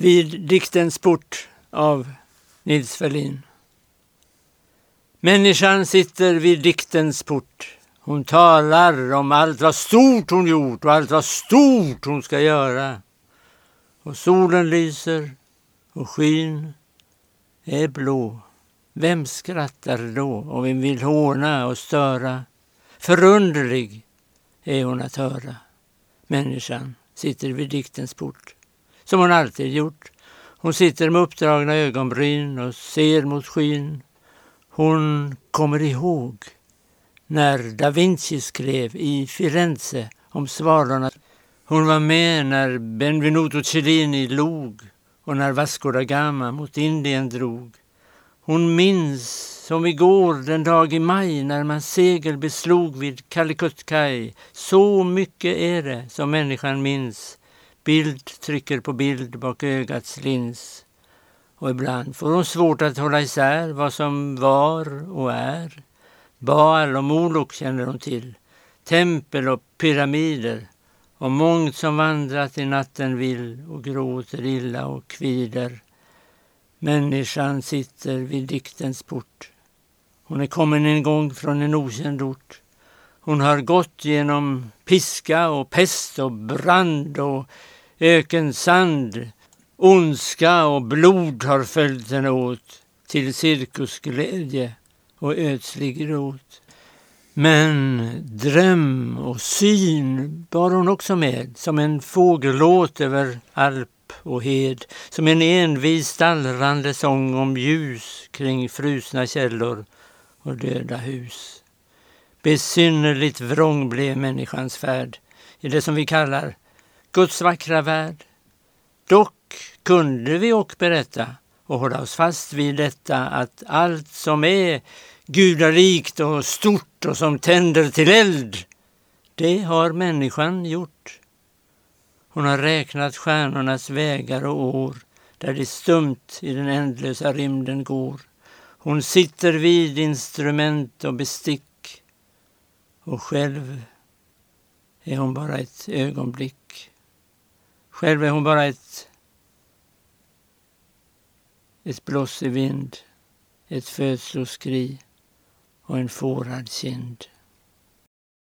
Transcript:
Vid diktens port av Nils Ferlin. Människan sitter vid diktens port. Hon talar om allt vad stort hon gjort och allt vad stort hon ska göra. Och solen lyser och skyn är blå. Vem skrattar då och vem vill håna och störa? Förunderlig är hon att höra. Människan sitter vid diktens port, som hon alltid gjort. Hon sitter med uppdragna ögonbryn och ser mot skyn. Hon kommer ihåg när da Vinci skrev i Firenze om svalorna. Hon var med när Benvenuto Cellini log och när Vasco da Gama mot Indien drog. Hon minns som igår den dag i maj när man segel beslog vid Calicut-kaj. Så mycket är det som människan minns. Bild trycker på bild bak ögats lins. Och ibland får hon svårt att hålla isär vad som var och är. Baal och Molok känner hon till. Tempel och pyramider. Och mångt som vandrat i natten vill och gråter illa och kvider. Människan sitter vid diktens port. Hon är kommen en gång från en okänd ort. Hon har gått genom piska och pest och brand och ökensand. Ondska och blod har följt henne åt till cirkusglädje och ödslig gråt. Men dröm och syn bar hon också med som en fågellåt över alp och hed, som en envis dallrande sång om ljus kring frusna källor och döda hus. Besynnerligt vrång blev människans färd i det som vi kallar Guds vackra värld. Dock kunde vi och berätta och hålla oss fast vid detta att allt som är gudarikt och stort och som tänder till eld, det har människan gjort. Hon har räknat stjärnornas vägar och år där de stumt i den ändlösa rymden går. Hon sitter vid instrument och bestick och själv är hon bara ett ögonblick. Själv är hon bara ett, ett blås i vind, ett födsloskri och en fårad kind.